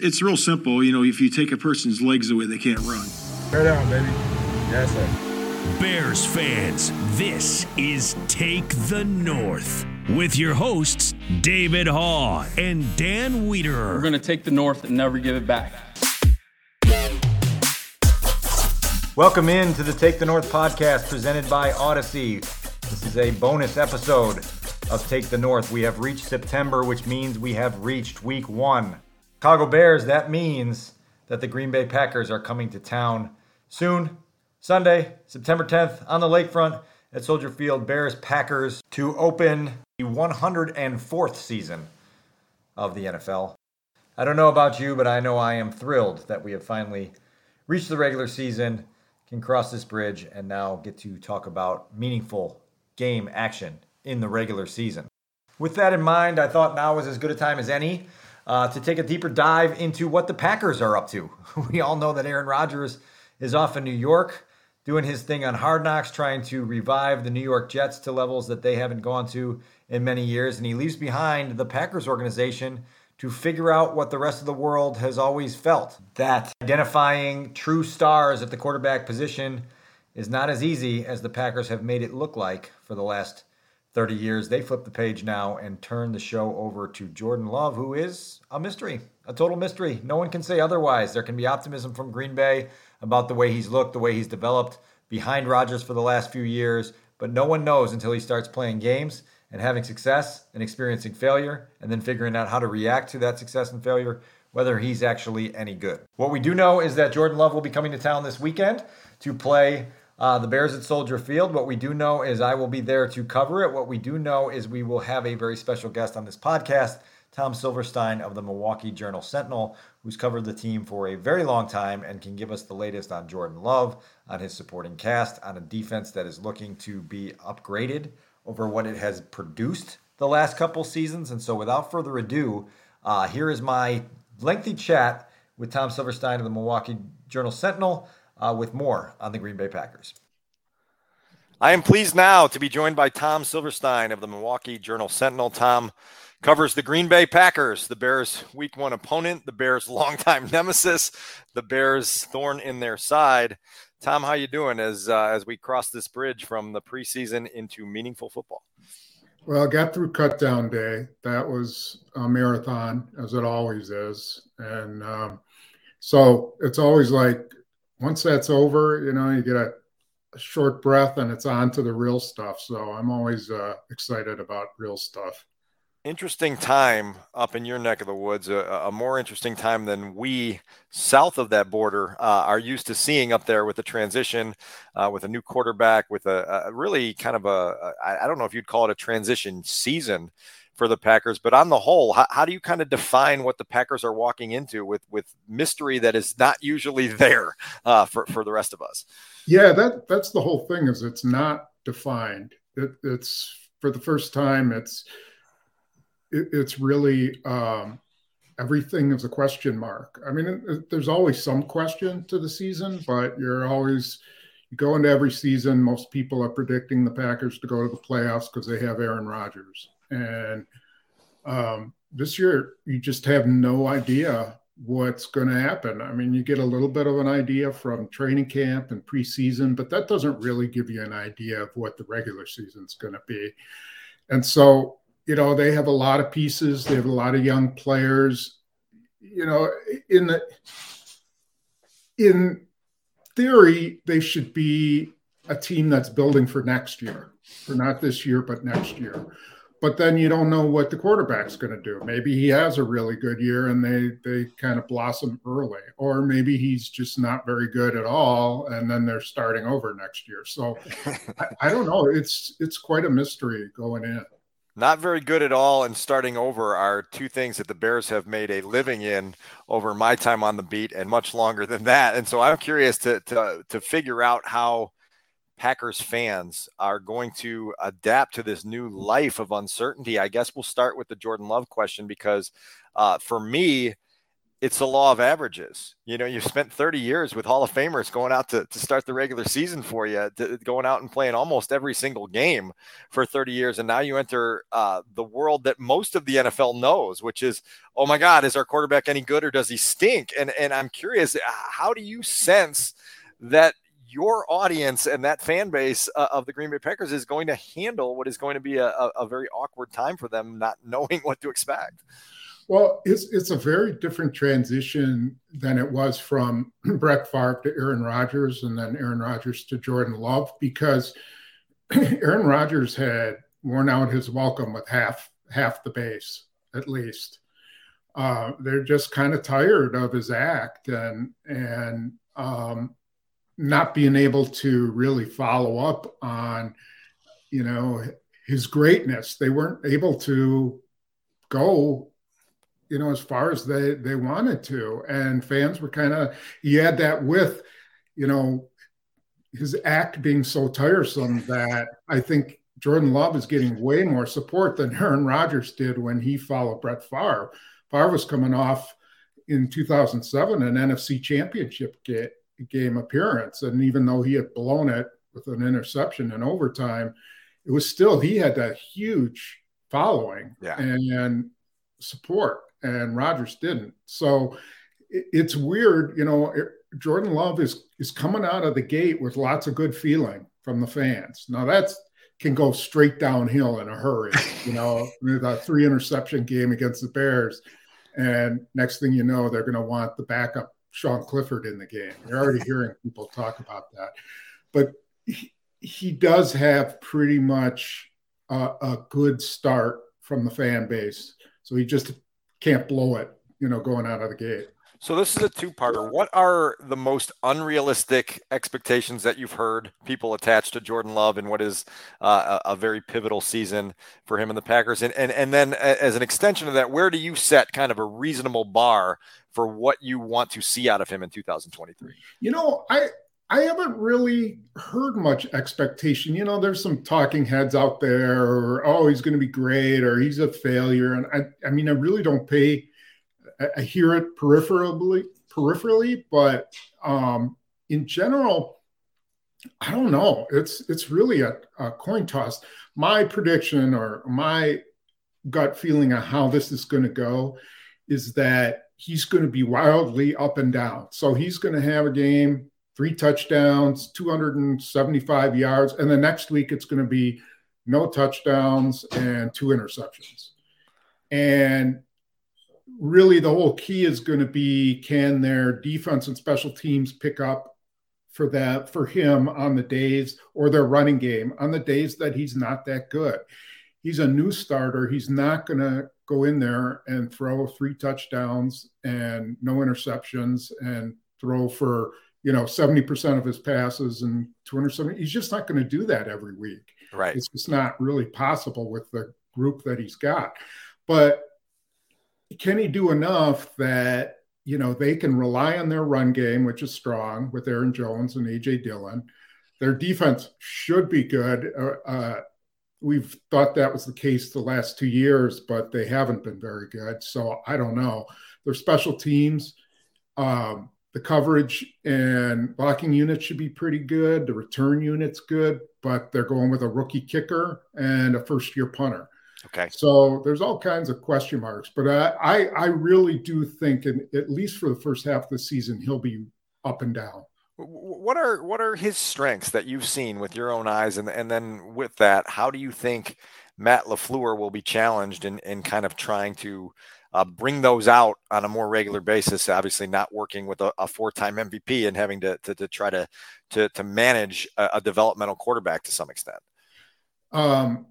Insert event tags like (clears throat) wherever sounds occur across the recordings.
It's real simple. You know, if you take a person's legs away, they can't run. Bear down, baby. Yes, sir. Bears fans, this is Take the North with your hosts, David Haugh and Dan Wiederer. We're going to take the North and never give it back. Welcome in to the Take the North podcast presented by Audacy. This is a bonus episode of Take the North. We have reached September, which means we have reached week one. Chicago Bears, that means that the Green Bay Packers are coming to town soon. Sunday, September 10th, on the lakefront at Soldier Field, Bears Packers to open the 104th season of the NFL. I don't know about you, but I know I am thrilled that we have finally reached the regular season, can cross this bridge, and now get to talk about meaningful game action in the regular season. With that in mind, I thought now was as good a time as any uh, to take a deeper dive into what the Packers are up to. (laughs) We all know that Aaron Rodgers is off in New York doing his thing on Hard Knocks, trying to revive the New York Jets to levels that they haven't gone to in many years. And he leaves behind the Packers organization to figure out what the rest of the world has always felt that identifying true stars at the quarterback position is not as easy as the Packers have made it look like for the last 30 years. They flip the page now and turn the show over to Jordan Love, who is a mystery, a total mystery. No one can say otherwise. There can be optimism from Green Bay about the way he's looked, the way he's developed behind Rodgers for the last few years, but no one knows until he starts playing games and having success and experiencing failure and then figuring out how to react to that success and failure whether he's actually any good. What we do know is that Jordan Love will be coming to town this weekend to play uh, the Bears at Soldier Field. What we do know is I will be there to cover it. What we do know is we will have a very special guest on this podcast, Tom Silverstein of the Milwaukee Journal Sentinel, who's covered the team for a very long time and can give us the latest on Jordan Love, on his supporting cast, on a defense that is looking to be upgraded over what it has produced the last couple seasons. And so, without further ado, uh, here is my lengthy chat with Tom Silverstein of the Milwaukee Journal Sentinel uh, with more on the Green Bay Packers. I am pleased now to be joined by Tom Silverstein of the Milwaukee Journal Sentinel. Tom covers the Green Bay Packers, the Bears' week one opponent, the Bears' (laughs) longtime nemesis, the Bears' thorn in their side. Tom, how you doing as uh, as we cross this bridge from the preseason into meaningful football? Well, I got through cut down day. That was a marathon, as it always is, and um, so it's always like once that's over, you know, you get a, a, short breath and it's on to the real stuff. So I'm always uh, excited about real stuff. Interesting time up in your neck of the woods, a, a more interesting time than we south of that border uh, are used to seeing up there with the transition, uh, with a new quarterback, with a, a really kind of a I don't know if you'd call it a transition season for the Packers. But on the whole, how, how, do you kind of define what the Packers are walking into with with mystery that is not usually there uh, for for the rest of us? Yeah, that that's the whole thing. Is it's not defined. It, it's for the first time. It's it, it's really um, everything is a question mark. I mean, it, there's always some question to the season, but you're always you go into every season. Most people are predicting the Packers to go to the playoffs because they have Aaron Rodgers and um, this year, you just have no idea what's going to happen. I mean, you get a little bit of an idea from training camp and preseason, but that doesn't really give you an idea of what the regular season's going to be. And so, you know, they have a lot of pieces. They have a lot of young players. You know, in the in theory, they should be a team that's building for next year, for not this year, but next year. But then you don't know what the quarterback's going to do. Maybe he has a really good year and they they kind of blossom early, or maybe he's just not very good at all, and then they're starting over next year. So I, (laughs) I don't know. It's it's quite a mystery going in not very good at all and starting over are two things that the Bears have made a living in over my time on the beat and much longer than that. And so I'm curious to to to figure out how Packers fans are going to adapt to this new life of uncertainty. I guess we'll start with the Jordan Love question because uh, for me, it's the law of averages. You know, you've spent 30 years with Hall of Famers going out to, to start the regular season for you, to, going out and playing almost every single game for 30 years. And now you enter uh, the world that most of the NFL knows, which is, oh my God, is our quarterback any good or does he stink? And, and I'm curious, how do you sense that your audience and that fan base uh, of the Green Bay Packers is going to handle what is going to be a, a, a very awkward time for them, not (laughs) knowing what to expect? Well, it's it's a very different transition than it was from (clears throat) Brett Favre to Aaron Rodgers, and then Aaron Rodgers to Jordan Love, because (clears throat) Aaron Rodgers had worn out his welcome with half half the base at least. Uh, they're just kind of tired of his act and and um, not being able to really follow up on, you know, his greatness. They weren't able to go you know, as far as they they wanted to, and fans were kind of. He had that with, you know, his act being so tiresome that I think Jordan Love is getting way more support than (laughs) Aaron Rodgers did when he followed Brett Favre. Favre was coming off in 2007 an NFC Championship game appearance, and even though he had blown it with an interception in overtime, it was still he had that huge following yeah. and, and support and Rodgers didn't. So it's weird, you know. Jordan Love is is coming out of the gate with lots of good feeling from the fans. Now that's can go straight downhill in a hurry. You know, (laughs) the three interception game against the Bears, and next thing you know, they're going to want the backup Sean Clifford in the game. You're already hearing people talk about that, but he, he does have pretty much a, a good start from the fan base. So he just can't blow it, you know, going out of the gate. So this is a two-parter. What are the most unrealistic expectations that you've heard people attach to Jordan Love and what is uh, a, a, very pivotal season for him and the Packers? And, and and then as an extension of that, where do you set kind of a reasonable bar for what you want to see out of him in 2023? You know, I I haven't really heard much expectation. You know, there's some talking heads out there, or oh, he's going to be great, or he's a failure. And I, I mean, I really don't pay. I, hear it peripherally, peripherally, but um, in general, I don't know. It's it's really a, a coin toss. My prediction or my gut feeling on how this is going to go is that he's going to be wildly up and down. So he's going to have a game three touchdowns, 275 yards. And the next week, it's going to be no touchdowns and two interceptions. And really, the whole key is going to be can their defense and special teams pick up for that for him on the days or their running game on the days that he's not that good. He's a new starter. He's not going to go in there and throw three touchdowns and no interceptions and throw for you know 70% of his passes and 270 he's just not going to do that every week right it's just not really possible with the group that he's got but can he do enough that you know they can rely on their run game which is strong with aaron jones and aj dillon their defense should be good uh, uh, we've thought that was the case the last two years but they haven't been very good so i don't know their special teams um, the coverage and blocking unit should be pretty good. The return unit's good, but they're going with a rookie kicker and a first year punter. Okay. So there's all kinds of question marks, but I, I, really do think, and at least for the first half of the season, he'll be up and down. What are what are his strengths that you've seen with your own eyes, and and then with that, how do you think Matt LaFleur will be challenged in, in kind of trying to uh, bring those out on a more regular basis. Obviously, not working with a, a four-time MVP and having to, to, to try to, to, to manage a, a, developmental quarterback to some extent. Um,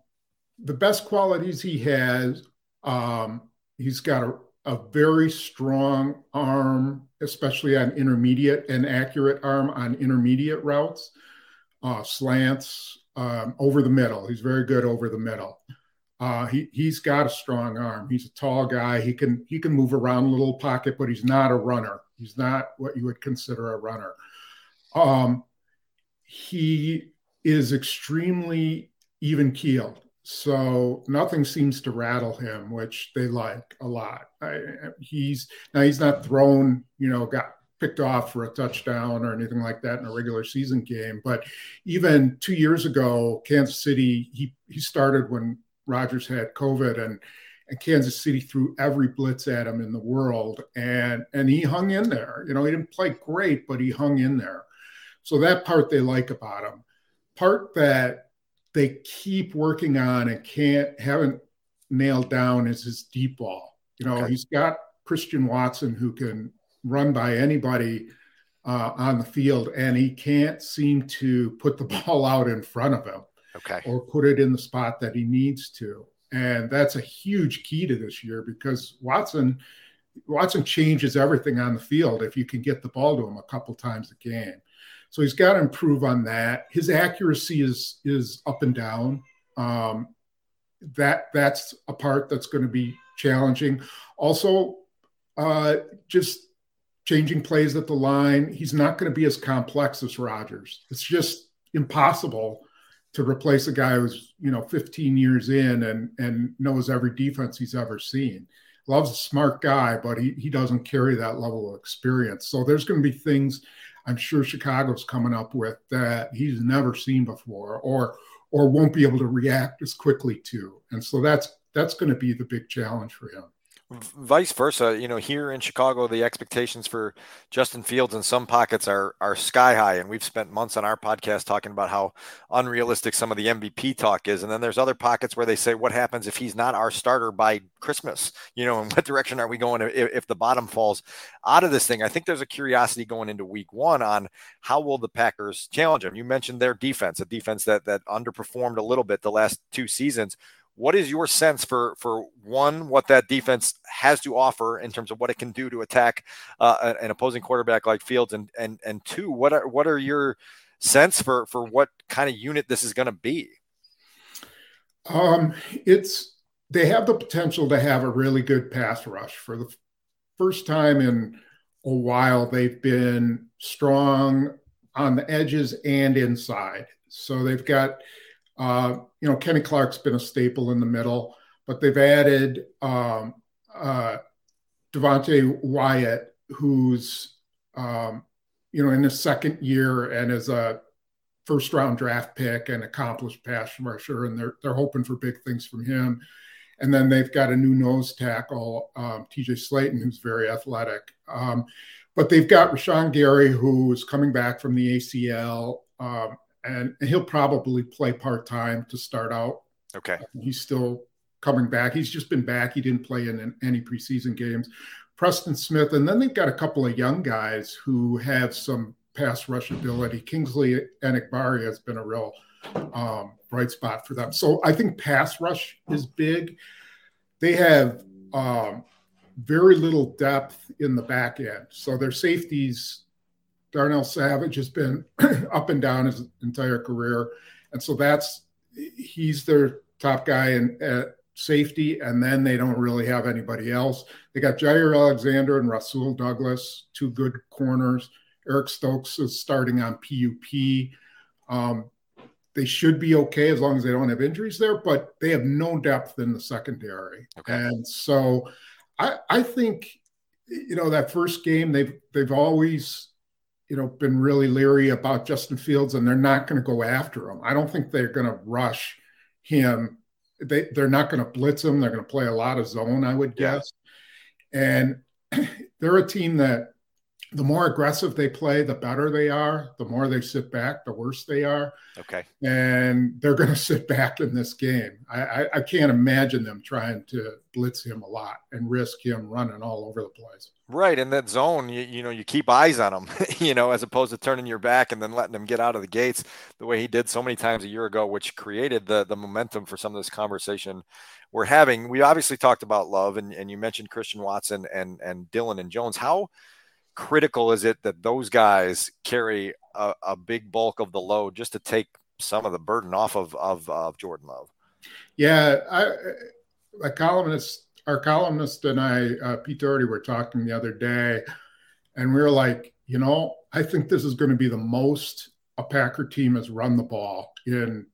the best qualities he has, um, he's got a, a very strong arm, especially on intermediate and accurate arm on intermediate routes, uh, slants, um, over the middle. He's very good over the middle. Uh, he he's got a strong arm. He's a tall guy. He can he can move around a little pocket, but he's not a runner. He's not what you would consider a runner. Um, he is extremely even keeled, so nothing seems to rattle him, which they like a lot. I, he's now he's not thrown, you know, got picked off for a touchdown or anything like that in a regular season game. But even two years ago, Kansas City, he he started when Rodgers had COVID and and Kansas City threw every blitz at him in the world, and and he hung in there. You know, he didn't play great, but he hung in there. So that part they like about him. Part that they keep working on and can't haven't nailed down is his deep ball. You know, okay. he's got Christian Watson who can run by anybody uh, on the field, and he can't seem to put the (laughs) ball out in front of him okay. or put it in the spot that he needs to. And that's a huge key to this year because Watson Watson changes everything on the field if you can get the ball to him a couple times a game. So he's got to improve on that. His accuracy is is up and down. Um, that that's a part that's going to be challenging. Also, uh, just changing plays at the line. He's not going to be as complex as Rodgers. It's just impossible to replace a guy who's you know 15 years in and and knows every defense he's ever seen. Love's a smart guy, but he he doesn't carry that level of experience. So there's going to be things I'm sure Chicago's coming up with that he's never seen before, or or won't be able to react as quickly to. And so that's that's going to be the big challenge for him vice versa you know here in chicago the expectations for justin fields in some pockets are are sky high and we've spent months on our podcast talking about how unrealistic some of the mvp talk is and then there's other pockets where they say what happens if he's not our starter by christmas? You know in what direction are we going if, if the bottom falls out of this thing? I think there's a curiosity going into week one on how will the packers challenge him? You mentioned their defense a defense that that underperformed a little bit the last two seasons what is your sense for for one what that defense has to offer in terms of what it can do to attack uh, an opposing quarterback like Fields, and and and two, what are what are your sense for for what kind of unit this is going to be? Um, it's they have the potential to have a really good pass rush for the first time in a while. They've been strong on the edges and inside, so they've got uh, you know, Kenny Clark's been a staple in the middle, but they've added um, uh, Devonte Wyatt, who's um, you know in his second year and is a first round draft pick and accomplished pass rusher, and they're they're hoping for big things from him. And then they've got a new nose tackle, um, TJ Slaton, who's very athletic. Um, but they've got Rashan Gary, who's coming back from the ACL. Um, and he'll probably play part time to start out. Okay. He's still coming back. He's just been back. He didn't play in any preseason games. Preston Smith, and then they've got a couple of young guys who have some pass rush ability. Kingsley Enagbare has been a real um, bright spot for them. So I think pass rush is big. They have um, very little depth in the back end. So their safeties Darnell Savage has been (clears throat) up and down his entire career, and so that's he's their top guy in at safety, and then they don't really have anybody else. They got Jaire Alexander and Rasul Douglas, two good corners. Eric Stokes is starting on PUP. Um, they should be okay as long as they don't have injuries there, but they have no depth in the secondary. Okay. And so I, I think, you know, that first game, they've they've always you know, been really leery about Justin Fields, and they're not going to go after him. I don't think they're going to rush him. They they're not going to blitz him. They're going to play a lot of zone, I would guess. Yeah. And (clears throat) they're a team that the more aggressive they play, the better they are. The more they sit back, the worse they are. Okay. And they're going (laughs) to sit back in this game. I, I, I, can't imagine them trying to blitz him a lot and risk him running all over the place. Right. In that zone, you, you know, you keep eyes on him, (laughs) you know, as opposed to turning your back and then letting him get out of the gates the way he did so many times a year ago, which created the, the momentum for some of this conversation we're having. We obviously talked about love and, and you mentioned Christian Watson and, and Dillon and Jones. How, critical is it that those guys carry a, a, big bulk of the load just to take some of the burden off of of, of Jordan Love? Yeah, I, a columnist, our columnist and I, uh, Pete Dougherty, were talking the other day, and we were like, you know, I think this is going to be the most a Packer team has run the ball in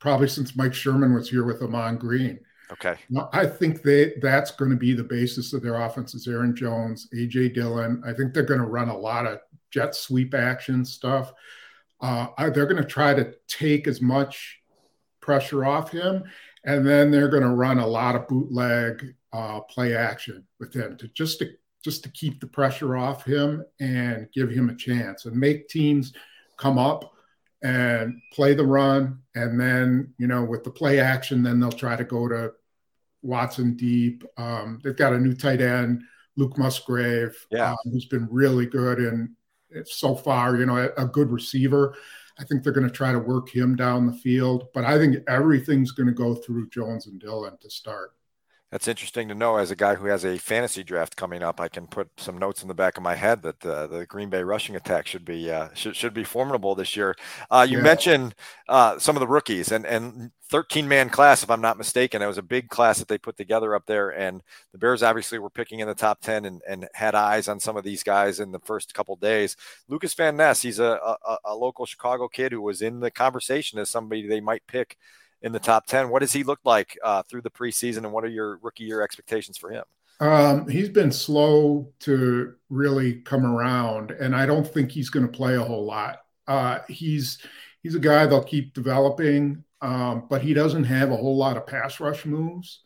probably since Mike Sherman was here with Ahman Green. Okay. I think they that's going to be the basis of their offense is Aaron Jones, AJ Dillon. I think they're going to run a lot of jet sweep action stuff. Uh, they're going to try to take as much pressure off him, and then they're going to run a lot of bootleg uh, play action with him to just to just to keep the pressure off him and give him a chance and make teams come up and play the run. And then, you know, with the play action, then they'll try to go to Watson deep. Um, they've got a new tight end, Luke Musgrave, yeah. um, who's been really good and so far, you know, a, a good receiver. I think they're going to try to work him down the field, but I think everything's going to go through Jones and Dillon to start. That's interesting to know. As a guy who has a fantasy draft coming up, I can put some notes in the back of my head that uh, the Green Bay rushing attack should be uh, should, should be formidable this year. Uh, you yeah. mentioned uh, some of the rookies and and 13 man class, if I'm not mistaken. It was a big class that they put together up there, and the Bears obviously were picking in the top 10 and, and had eyes on some of these guys in the first couple days. Lucas Van Ness, he's a, a, a local Chicago kid who was in the conversation as somebody they might pick in the top 10. What does he look like uh, through the preseason, and what are your rookie year expectations for him? Um, he's been slow to really come around, and I don't think he's going to play a whole lot. Uh, he's he's a guy they'll keep developing, um, but he doesn't have a whole lot of pass rush moves.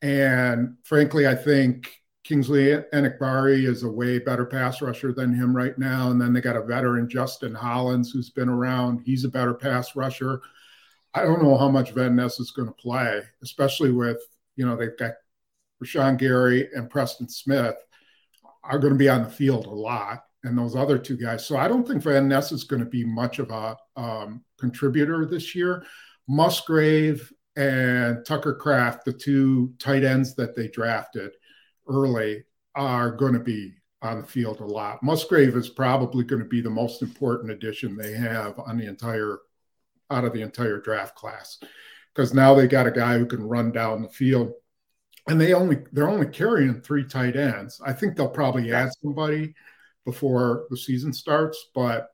And frankly, I think Kingsley Enagbare is a way better pass rusher than him right now. And then they got a veteran, Justin Hollins, who's been around. He's a better pass rusher. I don't know how much Van Ness is going to play, especially with, you know, they've got Rashan Gary and Preston Smith are going to be on the field a lot, and those other two guys. So I don't think Van Ness is going to be much of a um, contributor this year. Musgrave and Tucker Kraft, the two tight ends that they drafted early, are going to be on the field a lot. Musgrave is probably going to be the most important addition they have on the entire out of the entire draft class because now they got a guy who can run down the field and they only they're only carrying three tight ends i think they'll probably add somebody before the season starts but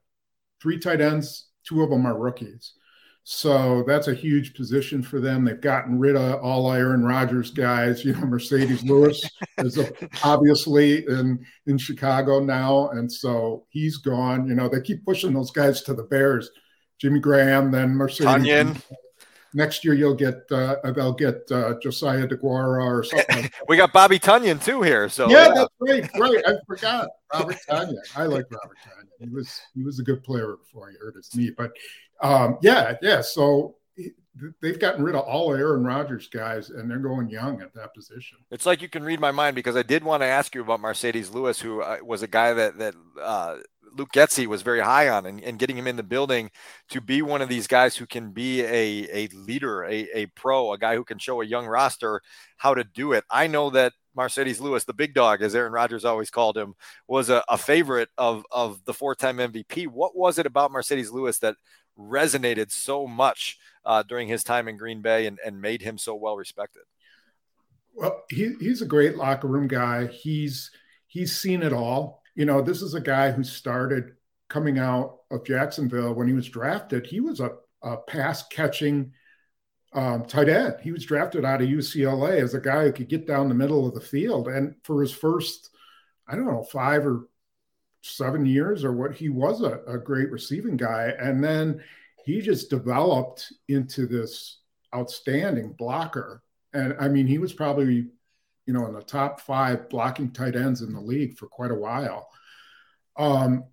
three tight ends two of them are rookies so that's a huge position for them. They've gotten rid of all Aaron Rodgers guys. You know, Marcedes (laughs) Lewis is obviously in in Chicago now, and so he's gone. You know, they keep pushing those guys to the Bears Jimmy Graham, then Marcedes. Tonyan. Next year you'll get uh, they'll get uh, Josiah DeGuara or something. (laughs) we got Bobby Tonyan too here. So yeah, yeah. that's right. Right, I forgot Robert Tonyan. I like Robert Tonyan. He was he was a good player before he hurt his knee. But um, yeah, yeah. So they've gotten rid of all Aaron Rodgers guys, and they're going young at that position. It's like you can read my mind because I did want to ask you about Marcedes Lewis, who uh, was a guy that that uh, Luke Getsy was very high on and, and, getting him in the building to be one of these guys who can be a, a leader, a, a pro, a guy who can show a young roster how to do it. I know that Marcedes Lewis, the big dog, as Aaron Rodgers always called him, was a, a favorite of, of the four time MVP. What was it about Marcedes Lewis that resonated so much uh, during his time in Green Bay and, and made him so well respected? Well, he, he's a great locker room guy. He's he's seen it all you know, this is a guy who started coming out of Jacksonville when he was drafted. He was a, a pass catching um, tight end. He was drafted out of UCLA as a guy who could get down the middle of the field. And for his first, I don't know, five or seven years or what, he was a, a great receiving guy. And then he just developed into this outstanding blocker. And I mean, he was probably you know, in the top five blocking tight ends in the league for quite a while. Um,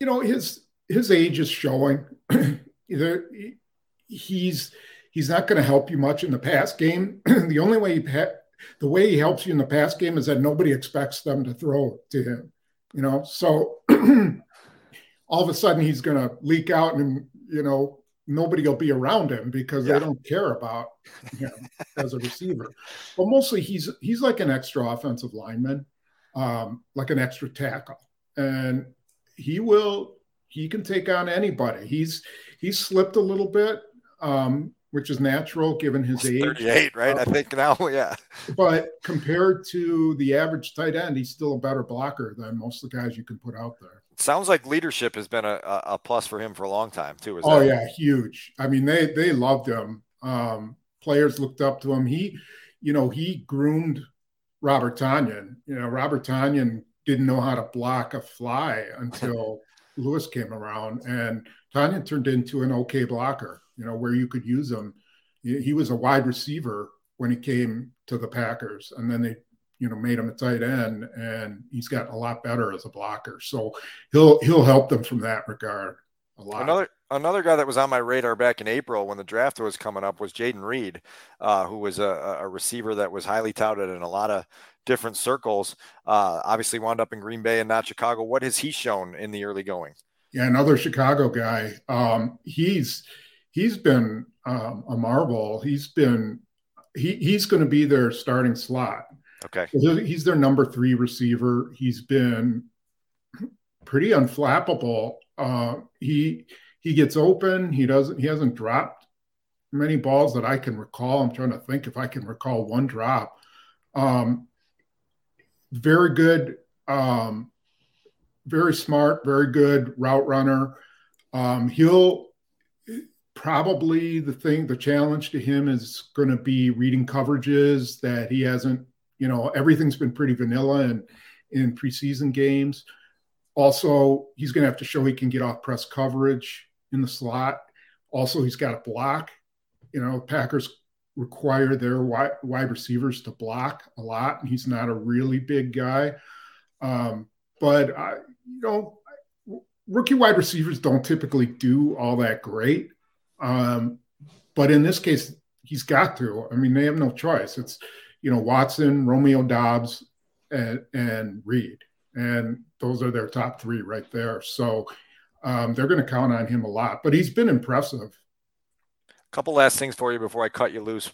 you know, his his age is showing. (clears throat) Either he's he's not going to help you much in the pass game. (clears throat) the only way he the way he helps you in the pass game is that nobody expects them to throw to him. You know, so (clears throat) all of a sudden he's going to leak out and you know nobody will be around him because yeah. they don't care about him (laughs) as a receiver. But mostly he's he's like an extra offensive lineman, um, like an extra tackle, and he will he can take on anybody. He's he's slipped a little bit, um, which is natural given his age. 38, right? Uh, I think now, (laughs) yeah. But compared to the average tight end, he's still a better blocker than most of the guys you can put out there sounds like leadership has been a, a plus for him for a long time too. oh that- yeah, huge. I mean, they they loved him. Um, players looked up to him. He, you know, he groomed Robert Tonyan. You know, Robert Tonyan didn't know how to block a fly until (laughs) Lewis came around, and Tonyan turned into an okay blocker. You know, where you could use him. He was a wide receiver when he came to the Packers, and then they you know made him a tight end and he's gotten a lot better as a blocker. So he'll he'll help them from that regard a lot. Another another guy that was on my radar back in april when the draft was coming up was Jayden Reed uh, who was a, a, receiver that was highly touted in a lot of different circles. Uh, obviously wound up in green bay and not chicago. What has he shown in the early going? Yeah another chicago guy. Um, he's he's been um, a marvel. He's been he, he's going to be their starting slot Okay. He's their number three receiver. He's been pretty unflappable. Uh, he he gets open. He doesn't. He hasn't dropped many balls that I can recall. I'm trying to think if I can recall one drop. Um, very good. Um, very smart. Very good route runner. Um, he'll probably the thing. The challenge to him is going to be reading coverages that he hasn't you know, everything's been pretty vanilla in, in preseason games. Also, he's going to have to show he can get off press coverage in the slot. Also, he's got to block. You know, Packers require their wide, wide receivers to block a lot, and he's not a really big guy. Um, but you know, rookie wide receivers don't typically do all that great. Um, but in this case, he's got to. I mean, they have no choice. It's you know, Watson, Romeo Doubs, and, and Reed. And those are their top three right there. So um, they're going to count on him a lot, but he's been impressive. A couple last things for you before I cut you loose.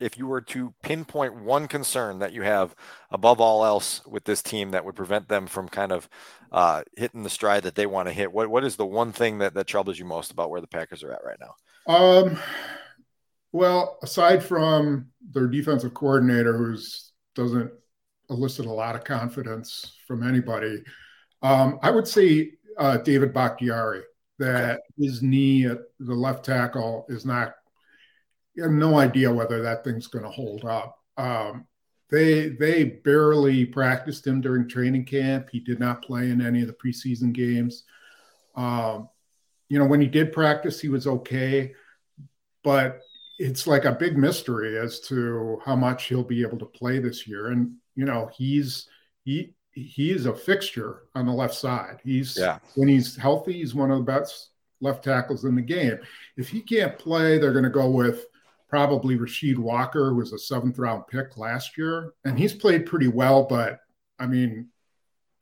If you were to pinpoint one concern that you have above all else with this team that would prevent them from kind of uh, hitting the stride that they want to hit, what, what is the one thing that, that troubles you most about where the Packers are at right now? Um, well, aside from their defensive coordinator, who doesn't elicit a lot of confidence from anybody, um, I would say uh, David Bakhtiari. That his knee at the left tackle is not. You have no idea whether that thing's going to hold up. Um, they they barely practiced him during training camp. He did not play in any of the preseason games. Um, you know, when he did practice, he was okay, but it's like a big mystery as to how much he'll be able to play this year. And you know, he's he he is a fixture on the left side. He's yeah. when he's healthy, he's one of the best left tackles in the game. If he can't play, they're going to go with probably Rasheed Walker, who was a seventh round pick last year, and he's played pretty well. But I mean,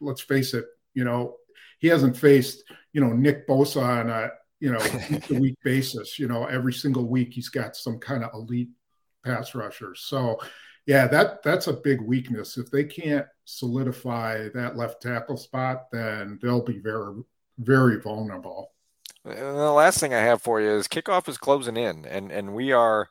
let's face it, you know, he hasn't faced you know Nick Bosa on a you know, (laughs) week to week basis. You know, every single week he's got some kind of elite pass rusher. So, yeah, that that's a big weakness. If they can't solidify that left tackle spot, then they'll be very, very vulnerable. And the last thing I have for you is kickoff is closing in, and and we are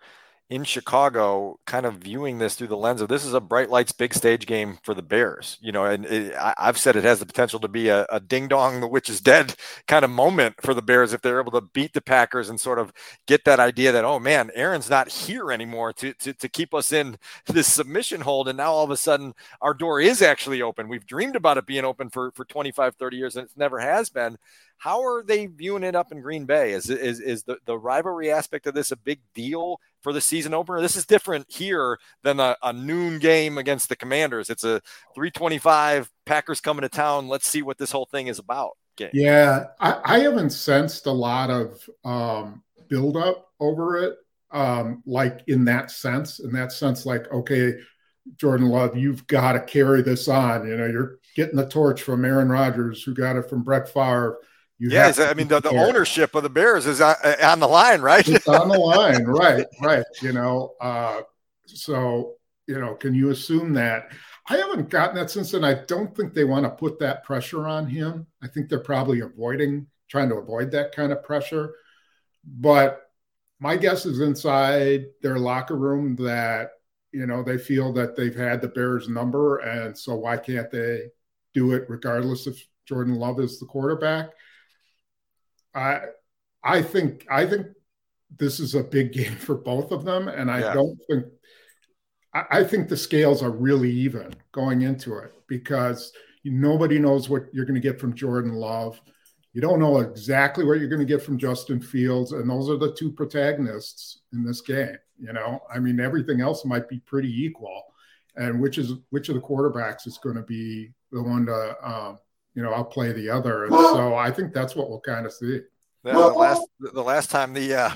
in Chicago, kind of viewing this through the lens of this is a bright lights, big stage game for the Bears. You know, and it, I, have said it has the potential to be a, a, ding dong, the witch is dead kind of moment for the Bears if they're able to beat the Packers and sort of get that idea that, oh man, Aaron's not here anymore to, to, to keep us in this submission hold. And now all of a sudden our door is actually open. We've dreamed about it being open for, for 25, 30 years and it never has been. How are they viewing it up in Green Bay? Is is is the, the rivalry aspect of this a big deal for the season opener? This is different here than a, a noon game against the Commanders. It's a 325 Packers coming to town. Let's see what this whole thing is about. Game. Yeah, I, I haven't sensed a lot of um, buildup over it um, like in that sense, in that sense, like, okay, Jordan Love, you've got to carry this on. You know, you're getting the torch from Aaron Rodgers, who got it from Brett Favre. You yeah, I mean, the, the ownership of the Bears is on, on the line, right? It's on the (laughs) line, right, right. You know, uh, so, you know, can you assume that? I haven't gotten that since, and I don't think they want to put that pressure on him. I think they're probably avoiding, trying to avoid that kind of pressure. But my guess is inside their locker room that you know they feel that they've had the Bears number, and so why can't they do it regardless if Jordan Love is the quarterback? I I think I think this is a big game for both of them, and I yeah. don't think I, I think the scales are really even going into it because nobody knows what you're going to get from Jordan Love. You don't know exactly what you're going to get from Justin Fields, and those are the two protagonists in this game. You know, I mean, everything else might be pretty equal, and which is which of the quarterbacks is going to be the one to, um, you know, outplay the other. And so I think that's what we'll kind of see. The, the last the last time the uh,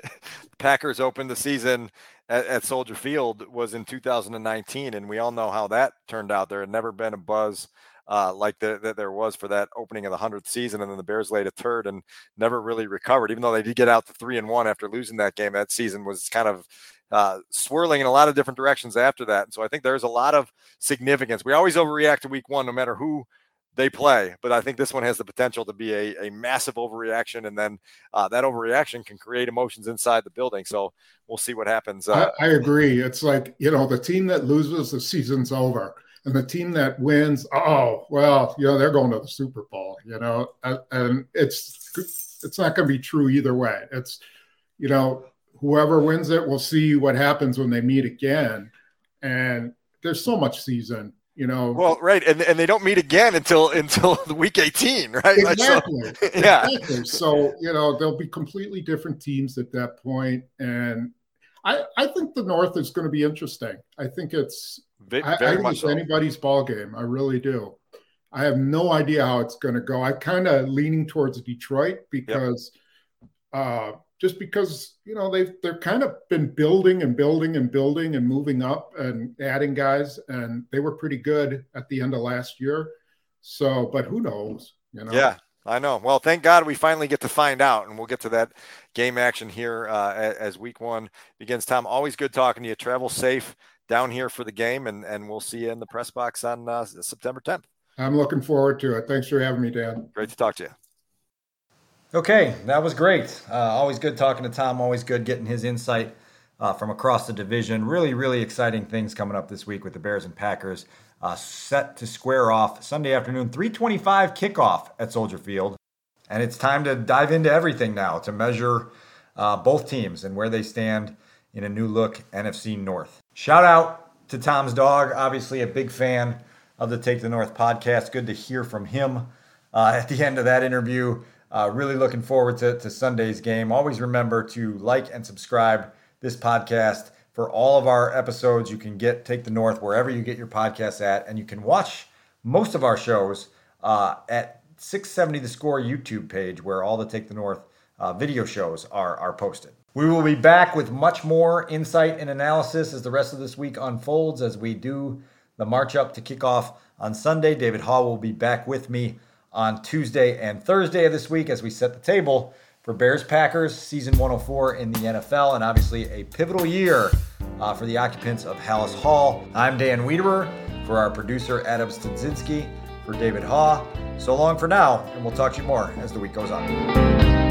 (laughs) Packers opened the season at, at Soldier Field was in 2019, and we all know how that turned out. There had never been a buzz uh, like that there was for that opening of the hundredth season, and then the Bears laid a third and never really recovered. Even though they did get out to three and one after losing that game, that season was kind of uh, swirling in a lot of different directions after that. And so I think there's a lot of significance. We always overreact to week one, no matter who they play. But I think this one has the potential to be a, a massive overreaction, and then uh, that overreaction can create emotions inside the building. So we'll see what happens. Uh, I, I, agree. It's like you know the team that loses, the season's over and the team that wins, oh well, you know they're going to the Super Bowl, you know, and it's it's not going to be true either way. It's you know whoever wins it, we'll see what happens when they meet again, and there's so much season you know well right and, and they don't meet again until until (laughs) the week 18 right exactly so, (laughs) yeah exactly. so you know they'll be completely different teams at that point and i i think the north is going to be interesting i think it's very I, I think it's so. anybody's ball game. I really do. I have no idea how it's going to go. I kind of leaning towards Detroit because, yep. uh, just because you know they've they're kind of been building and building and building and moving up and adding guys, and they were pretty good at the end of last year. So, but who knows? You know? Yeah, I know. Well, thank God we finally get to find out, and we'll get to that game action here uh, as week one begins. Tom, always good talking to you. Travel safe down here for the game, and and we'll see you in the press box on uh, September 10th. I'm looking forward to it. Thanks for having me, Dan. Great to talk to you. Okay, that was great. Uh, always good talking to Tom. Always good getting his insight uh, from across the division. Really, really exciting things coming up this week with the Bears and Packers. Uh, set to square off Sunday afternoon, 325 kickoff at Soldier Field. And it's time to dive into everything now to measure uh, both teams and where they stand in a new look NFC North. Shout out to Tom's dog, obviously a big fan of the Take the North podcast. Good to hear from him uh, at the end of that interview. Uh, really looking forward to, to Sunday's game. Always remember to like and subscribe this podcast for all of our episodes. You can get Take the North wherever you get your podcasts at, and you can watch most of our shows uh, at 670 The Score YouTube page, where all the Take the North uh, video shows are, are posted. We will be back with much more insight and analysis as the rest of this week unfolds as we do the march up to kickoff on Sunday. David Haugh will be back with me on Tuesday and Thursday of this week as we set the table for Bears Packers season 104 in the NFL and obviously a pivotal year uh, for the occupants of Halas Hall. I'm Dan Wiederer for our producer Adam Studzinski, for David Haugh. So long for now, and we'll talk to you more as the week goes on.